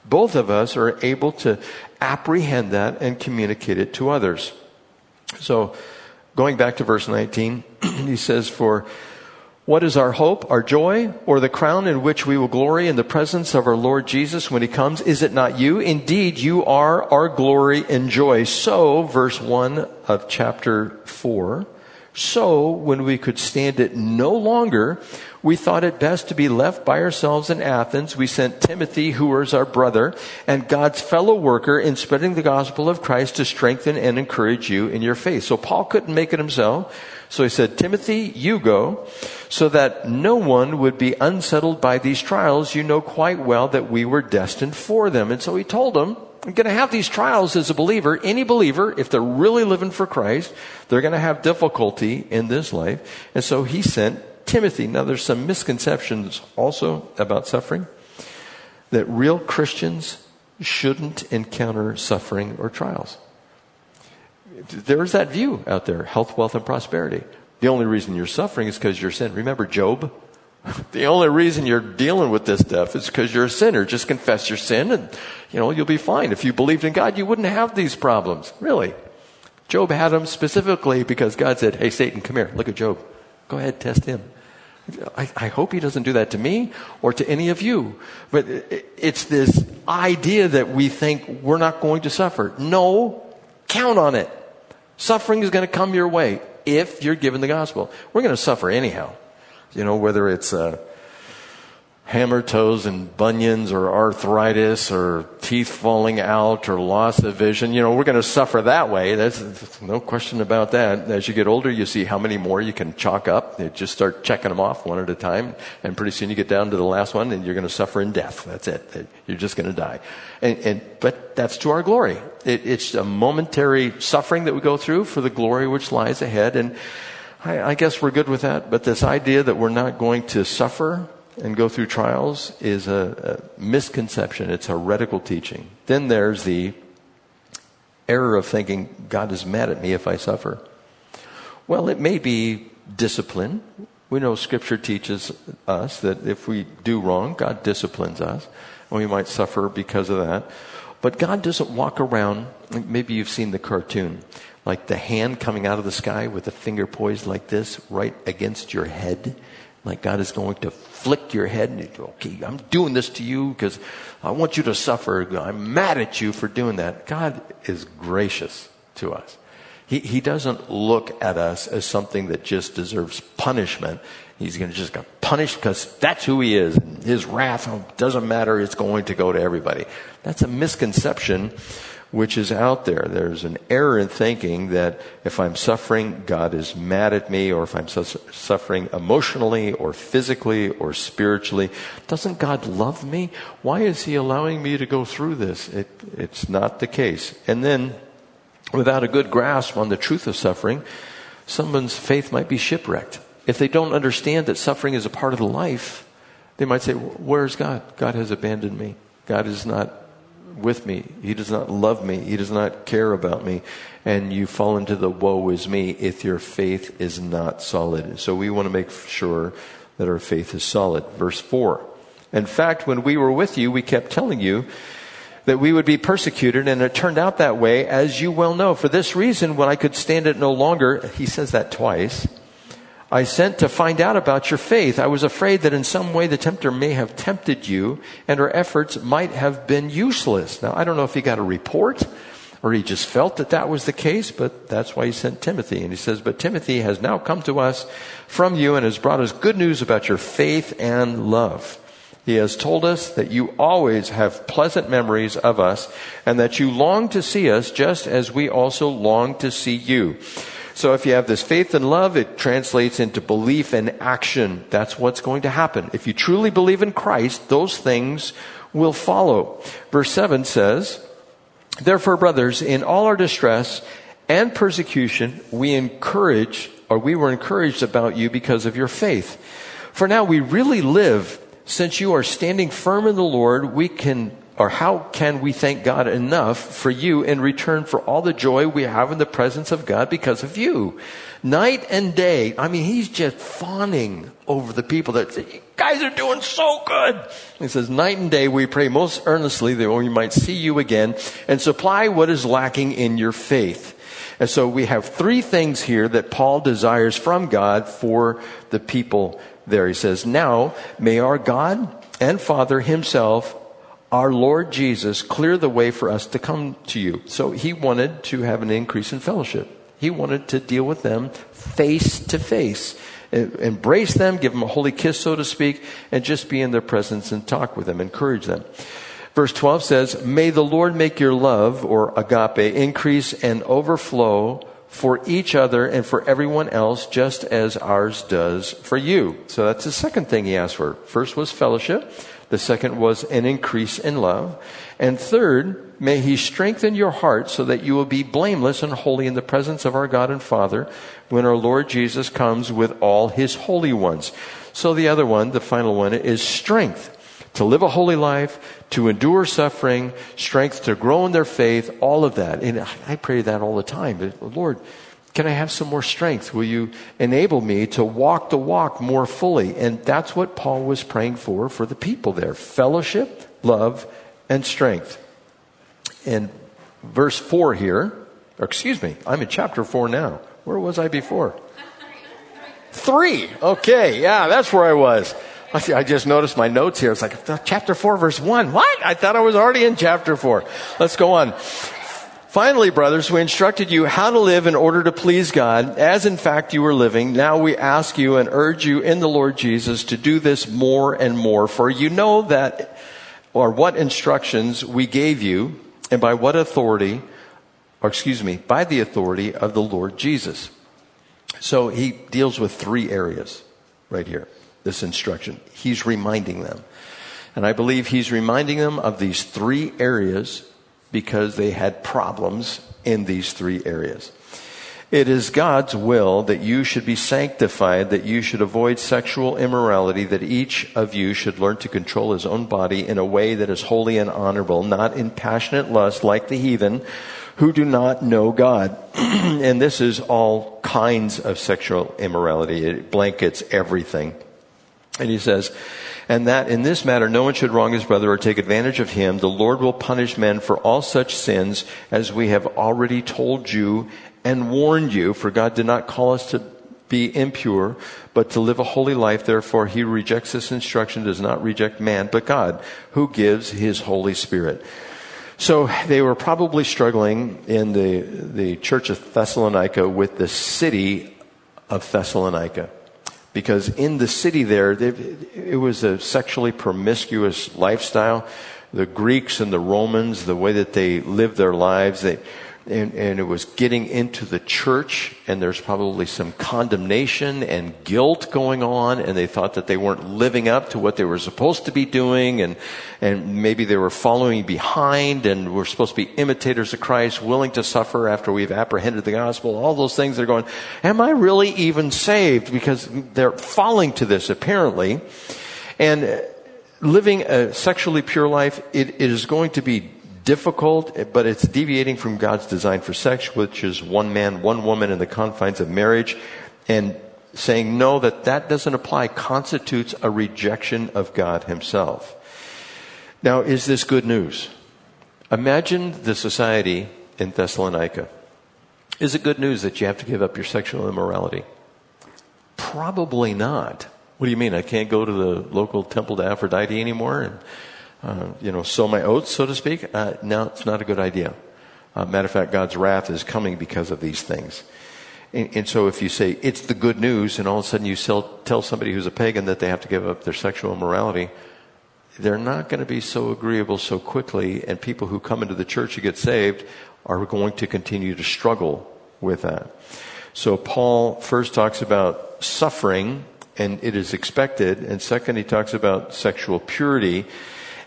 Both of us are able to apprehend that and communicate it to others. So, going back to verse 19, he says, For what is our hope, our joy, or the crown in which we will glory in the presence of our Lord Jesus when he comes? Is it not you? Indeed, you are our glory and joy. So, verse 1 of chapter 4. So, when we could stand it no longer, we thought it best to be left by ourselves in Athens. We sent Timothy, who was our brother and God's fellow worker in spreading the gospel of Christ to strengthen and encourage you in your faith. So Paul couldn't make it himself. So he said, Timothy, you go, so that no one would be unsettled by these trials. You know quite well that we were destined for them. And so he told them, I'm going to have these trials as a believer. Any believer, if they're really living for Christ, they're going to have difficulty in this life. And so he sent Timothy. Now there's some misconceptions also about suffering. That real Christians shouldn't encounter suffering or trials there's that view out there health, wealth, and prosperity. The only reason you're suffering is because you're sin. Remember Job? The only reason you're dealing with this stuff is because you're a sinner. Just confess your sin and, you know, you'll be fine. If you believed in God, you wouldn't have these problems. Really. Job had them specifically because God said, Hey, Satan, come here. Look at Job. Go ahead, test him. I, I, hope he doesn't do that to me or to any of you. But it's this idea that we think we're not going to suffer. No, count on it. Suffering is going to come your way if you're given the gospel. We're going to suffer anyhow. You know, whether it's uh, hammer toes and bunions or arthritis or teeth falling out or loss of vision. You know, we're going to suffer that way. There's, no question about that. As you get older, you see how many more you can chalk up. You just start checking them off one at a time. And pretty soon you get down to the last one and you're going to suffer in death. That's it. You're just going to die. And, and, but that's to our glory. It, it's a momentary suffering that we go through for the glory which lies ahead. And I, I guess we're good with that. But this idea that we're not going to suffer and go through trials is a, a misconception. It's a heretical teaching. Then there's the error of thinking God is mad at me if I suffer. Well, it may be discipline. We know Scripture teaches us that if we do wrong, God disciplines us, and we might suffer because of that. But God doesn't walk around, maybe you've seen the cartoon, like the hand coming out of the sky with the finger poised like this right against your head like God is going to flick your head and go, okay, I'm doing this to you because I want you to suffer. I'm mad at you for doing that. God is gracious to us. He, he doesn't look at us as something that just deserves punishment. He's going to just get punished because that's who he is. His wrath oh, doesn't matter. It's going to go to everybody. That's a misconception which is out there. There's an error in thinking that if I'm suffering, God is mad at me, or if I'm su- suffering emotionally or physically or spiritually, doesn't God love me? Why is He allowing me to go through this? It, it's not the case. And then, without a good grasp on the truth of suffering, someone's faith might be shipwrecked. If they don't understand that suffering is a part of the life, they might say, Where's God? God has abandoned me. God is not with me. He does not love me. He does not care about me. And you fall into the woe is me if your faith is not solid. So we want to make sure that our faith is solid. Verse 4. In fact, when we were with you, we kept telling you that we would be persecuted, and it turned out that way, as you well know. For this reason, when I could stand it no longer, he says that twice, I sent to find out about your faith. I was afraid that in some way the tempter may have tempted you and our efforts might have been useless. Now, I don't know if he got a report or he just felt that that was the case, but that's why he sent Timothy. And he says, But Timothy has now come to us from you and has brought us good news about your faith and love. He has told us that you always have pleasant memories of us and that you long to see us just as we also long to see you. So if you have this faith and love, it translates into belief and action. That's what's going to happen. If you truly believe in Christ, those things will follow. Verse 7 says, Therefore, brothers, in all our distress and persecution, we encourage, or we were encouraged about you because of your faith. For now we really live, since you are standing firm in the Lord, we can or how can we thank God enough for you in return for all the joy we have in the presence of God because of you? Night and day. I mean, he's just fawning over the people that say, you guys are doing so good. He says, night and day we pray most earnestly that we might see you again and supply what is lacking in your faith. And so we have three things here that Paul desires from God for the people there. He says, now may our God and Father himself our Lord Jesus clear the way for us to come to you. So he wanted to have an increase in fellowship. He wanted to deal with them face to face, embrace them, give them a holy kiss, so to speak, and just be in their presence and talk with them, encourage them. Verse 12 says, May the Lord make your love, or agape, increase and overflow for each other and for everyone else, just as ours does for you. So that's the second thing he asked for. First was fellowship. The second was an increase in love. And third, may he strengthen your heart so that you will be blameless and holy in the presence of our God and Father when our Lord Jesus comes with all his holy ones. So the other one, the final one, is strength. To live a holy life, to endure suffering, strength to grow in their faith, all of that. And I pray that all the time. Lord, can I have some more strength? Will you enable me to walk the walk more fully? And that's what Paul was praying for for the people there fellowship, love, and strength. And verse 4 here, excuse me, I'm in chapter 4 now. Where was I before? Three. Okay, yeah, that's where I was. I just noticed my notes here. It's like chapter 4, verse 1. What? I thought I was already in chapter 4. Let's go on. Finally, brothers, we instructed you how to live in order to please God, as in fact you were living. Now we ask you and urge you in the Lord Jesus to do this more and more, for you know that, or what instructions we gave you, and by what authority, or excuse me, by the authority of the Lord Jesus. So he deals with three areas right here, this instruction. He's reminding them. And I believe he's reminding them of these three areas because they had problems in these three areas. It is God's will that you should be sanctified, that you should avoid sexual immorality, that each of you should learn to control his own body in a way that is holy and honorable, not in passionate lust like the heathen who do not know God. and this is all kinds of sexual immorality. It blankets everything. And he says, and that in this matter no one should wrong his brother or take advantage of him. The Lord will punish men for all such sins as we have already told you and warned you, for God did not call us to be impure, but to live a holy life. Therefore, he rejects this instruction, does not reject man, but God, who gives his Holy Spirit. So they were probably struggling in the, the church of Thessalonica with the city of Thessalonica because in the city there, it was a sexually promiscuous lifestyle. The Greeks and the Romans, the way that they lived their lives, they, and, and, it was getting into the church, and there's probably some condemnation and guilt going on, and they thought that they weren't living up to what they were supposed to be doing, and, and maybe they were following behind, and we're supposed to be imitators of Christ, willing to suffer after we've apprehended the gospel. All those things they're going, am I really even saved? Because they're falling to this apparently. And living a sexually pure life, it, it is going to be difficult, but it's deviating from God's design for sex, which is one man, one woman in the confines of marriage, and saying no, that that doesn't apply constitutes a rejection of God himself. Now, is this good news? Imagine the society in Thessalonica. Is it good news that you have to give up your sexual immorality? Probably not. What do you mean? I can't go to the local temple to Aphrodite anymore and uh, you know, sow my oats, so to speak, uh, no, it's not a good idea. Uh, matter of fact, God's wrath is coming because of these things. And, and, so if you say it's the good news and all of a sudden you sell, tell somebody who's a pagan that they have to give up their sexual immorality, they're not going to be so agreeable so quickly and people who come into the church to get saved are going to continue to struggle with that. So Paul first talks about suffering and it is expected and second he talks about sexual purity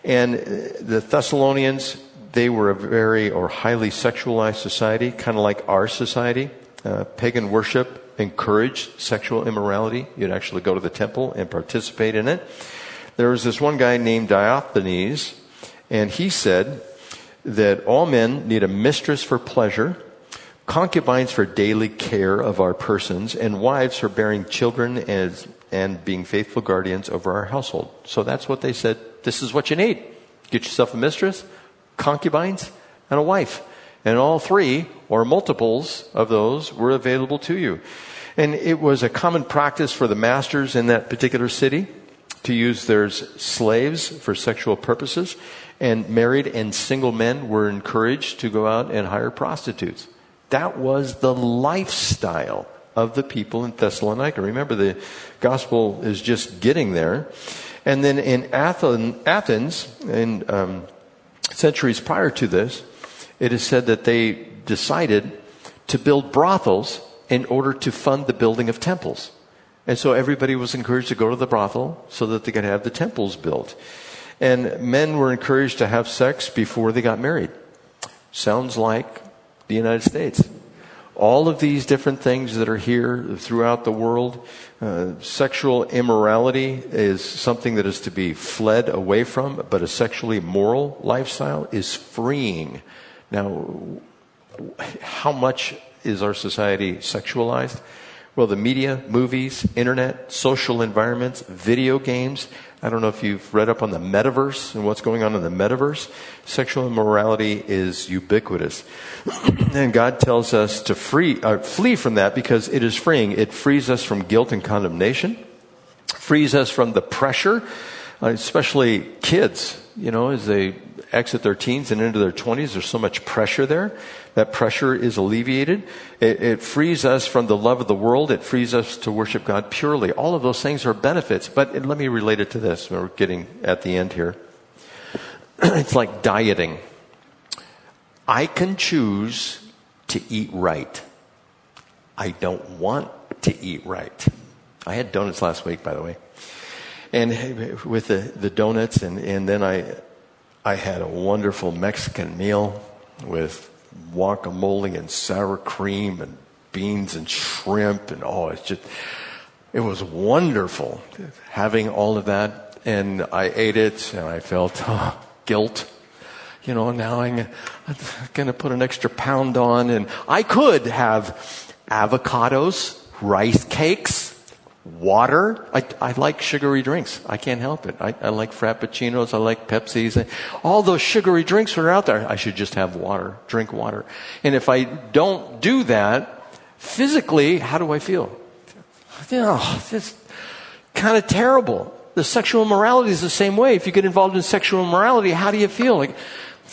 And the Thessalonians, they were a very or highly sexualized society, kind of like our society. Uh, pagan worship encouraged sexual immorality. You'd actually go to the temple and participate in it. There was this one guy named Demosthenes, and he said that all men need a mistress for pleasure, concubines for daily care of our persons, and wives for bearing children as, and being faithful guardians over our household. So that's what they said. This is what you need. Get yourself a mistress, concubines, and a wife. And all three or multiples of those were available to you. And it was a common practice for the masters in that particular city to use their slaves for sexual purposes. And married and single men were encouraged to go out and hire prostitutes. That was the lifestyle of the people in Thessalonica. Remember, the gospel is just getting there. And then in Athens, in um, centuries prior to this, it is said that they decided to build brothels in order to fund the building of temples. And so everybody was encouraged to go to the brothel so that they could have the temples built. And men were encouraged to have sex before they got married. Sounds like the United States. All of these different things that are here throughout the world, uh, sexual immorality is something that is to be fled away from, but a sexually moral lifestyle is freeing. Now, how much is our society sexualized? Well, the media, movies, internet, social environments, video games. I don't know if you've read up on the metaverse and what's going on in the metaverse. Sexual immorality is ubiquitous. and God tells us to free, uh, flee from that because it is freeing. It frees us from guilt and condemnation, frees us from the pressure, uh, especially kids, you know, as they exit their teens and into their 20s, there's so much pressure there. That pressure is alleviated. It, it, frees us from the love of the world. It frees us to worship God purely. All of those things are benefits. But let me relate it to this. We're getting at the end here. it's like dieting. I can choose to eat right. I don't want to eat right. I had donuts last week, by the way. And with the, the donuts, and, and then I, I had a wonderful Mexican meal with guacamole and sour cream and beans and shrimp and oh, it's just, it was wonderful having all of that. And I ate it and I felt oh, guilt. You know, now I'm, I'm going to put an extra pound on and I could have avocados, rice cakes, water. I, I like sugary drinks. I can't help it. I, I like frappuccinos. I like Pepsis. All those sugary drinks are out there. I should just have water. Drink water. And if I don't do that, physically, how do I feel? Oh, this kind of terrible. The sexual morality is the same way. If you get involved in sexual morality, how do you feel? Like,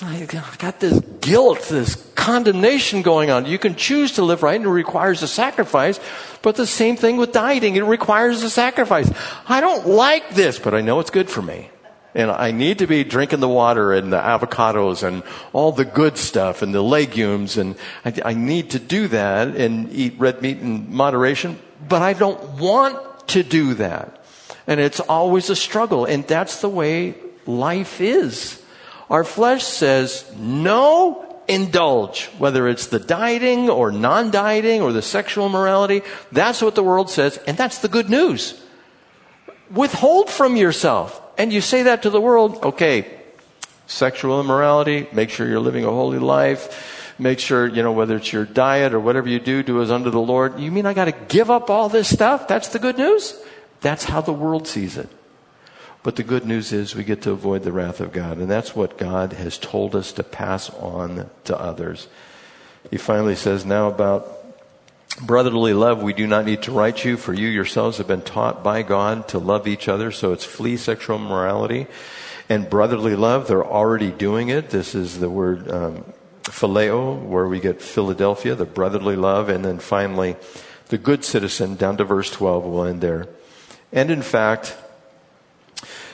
I got this guilt, this condemnation going on. You can choose to live right and it requires a sacrifice, but the same thing with dieting. It requires a sacrifice. I don't like this, but I know it's good for me. And I need to be drinking the water and the avocados and all the good stuff and the legumes. And I, I need to do that and eat red meat in moderation, but I don't want to do that. And it's always a struggle. And that's the way life is. Our flesh says, no, indulge, whether it's the dieting or non dieting or the sexual morality. That's what the world says, and that's the good news. Withhold from yourself. And you say that to the world, okay, sexual immorality, make sure you're living a holy life. Make sure, you know, whether it's your diet or whatever you do, do as under the Lord. You mean I got to give up all this stuff? That's the good news? That's how the world sees it. But the good news is we get to avoid the wrath of God. And that's what God has told us to pass on to others. He finally says, now about brotherly love, we do not need to write you, for you yourselves have been taught by God to love each other. So it's flee sexual morality. And brotherly love, they're already doing it. This is the word um, phileo, where we get Philadelphia, the brotherly love. And then finally, the good citizen, down to verse 12, we'll end there. And in fact,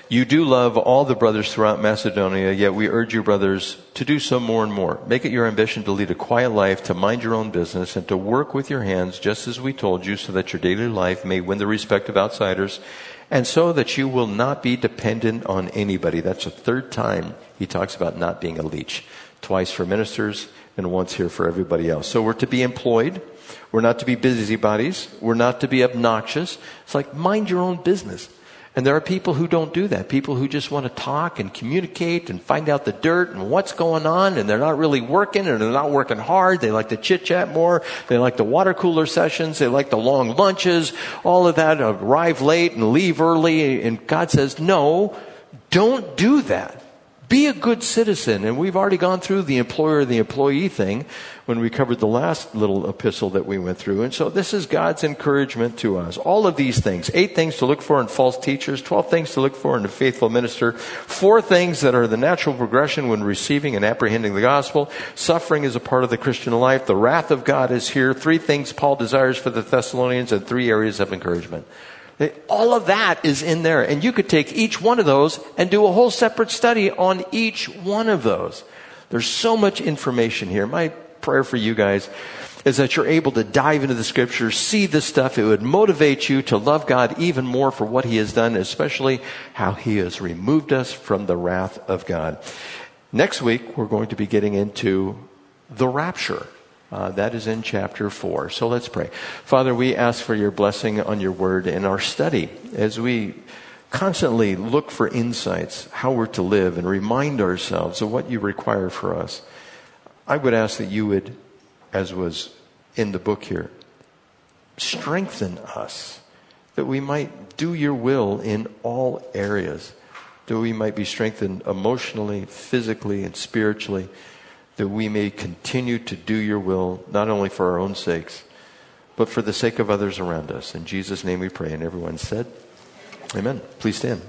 you do love all the brothers throughout Macedonia, yet we urge you, brothers, to do so more and more. Make it your ambition to lead a quiet life, to mind your own business, and to work with your hands, just as we told you, so that your daily life may win the respect of outsiders And so that you will not be dependent on anybody. That's the third time he talks about not being a leech. Twice for ministers and once here for everybody else. So we're to be employed. We're not to be busybodies. We're not to be obnoxious. It's like mind your own business. And there are people who don't do that. People who just want to talk and communicate and find out the dirt and what's going on and they're not really working and they're not working hard. They like to chit chat more. They like the water cooler sessions. They like the long lunches. All of that. Arrive late and leave early. And God says, no, don't do that. Be a good citizen. And we've already gone through the employer the employee thing when we covered the last little epistle that we went through. And so this is God's encouragement to us. All of these things. Eight things to look for in false teachers. Twelve things to look for in a faithful minister. Four things that are the natural progression when receiving and apprehending the gospel. Suffering is a part of the Christian life. The wrath of God is here. Three things Paul desires for the Thessalonians and three areas of encouragement. All of that is in there. And you could take each one of those and do a whole separate study on each one of those. There's so much information here. My prayer for you guys is that you're able to dive into the scriptures, see this stuff. It would motivate you to love God even more for what He has done, especially how He has removed us from the wrath of God. Next week, we're going to be getting into the rapture. Uh, that is in chapter 4. So let's pray. Father, we ask for your blessing on your word in our study as we constantly look for insights, how we're to live, and remind ourselves of what you require for us. I would ask that you would, as was in the book here, strengthen us, that we might do your will in all areas, that we might be strengthened emotionally, physically, and spiritually that we may continue to do your will, not only for our own sakes, but for the sake of others around us. In Jesus' name we pray. And everyone said, Amen. Please stand.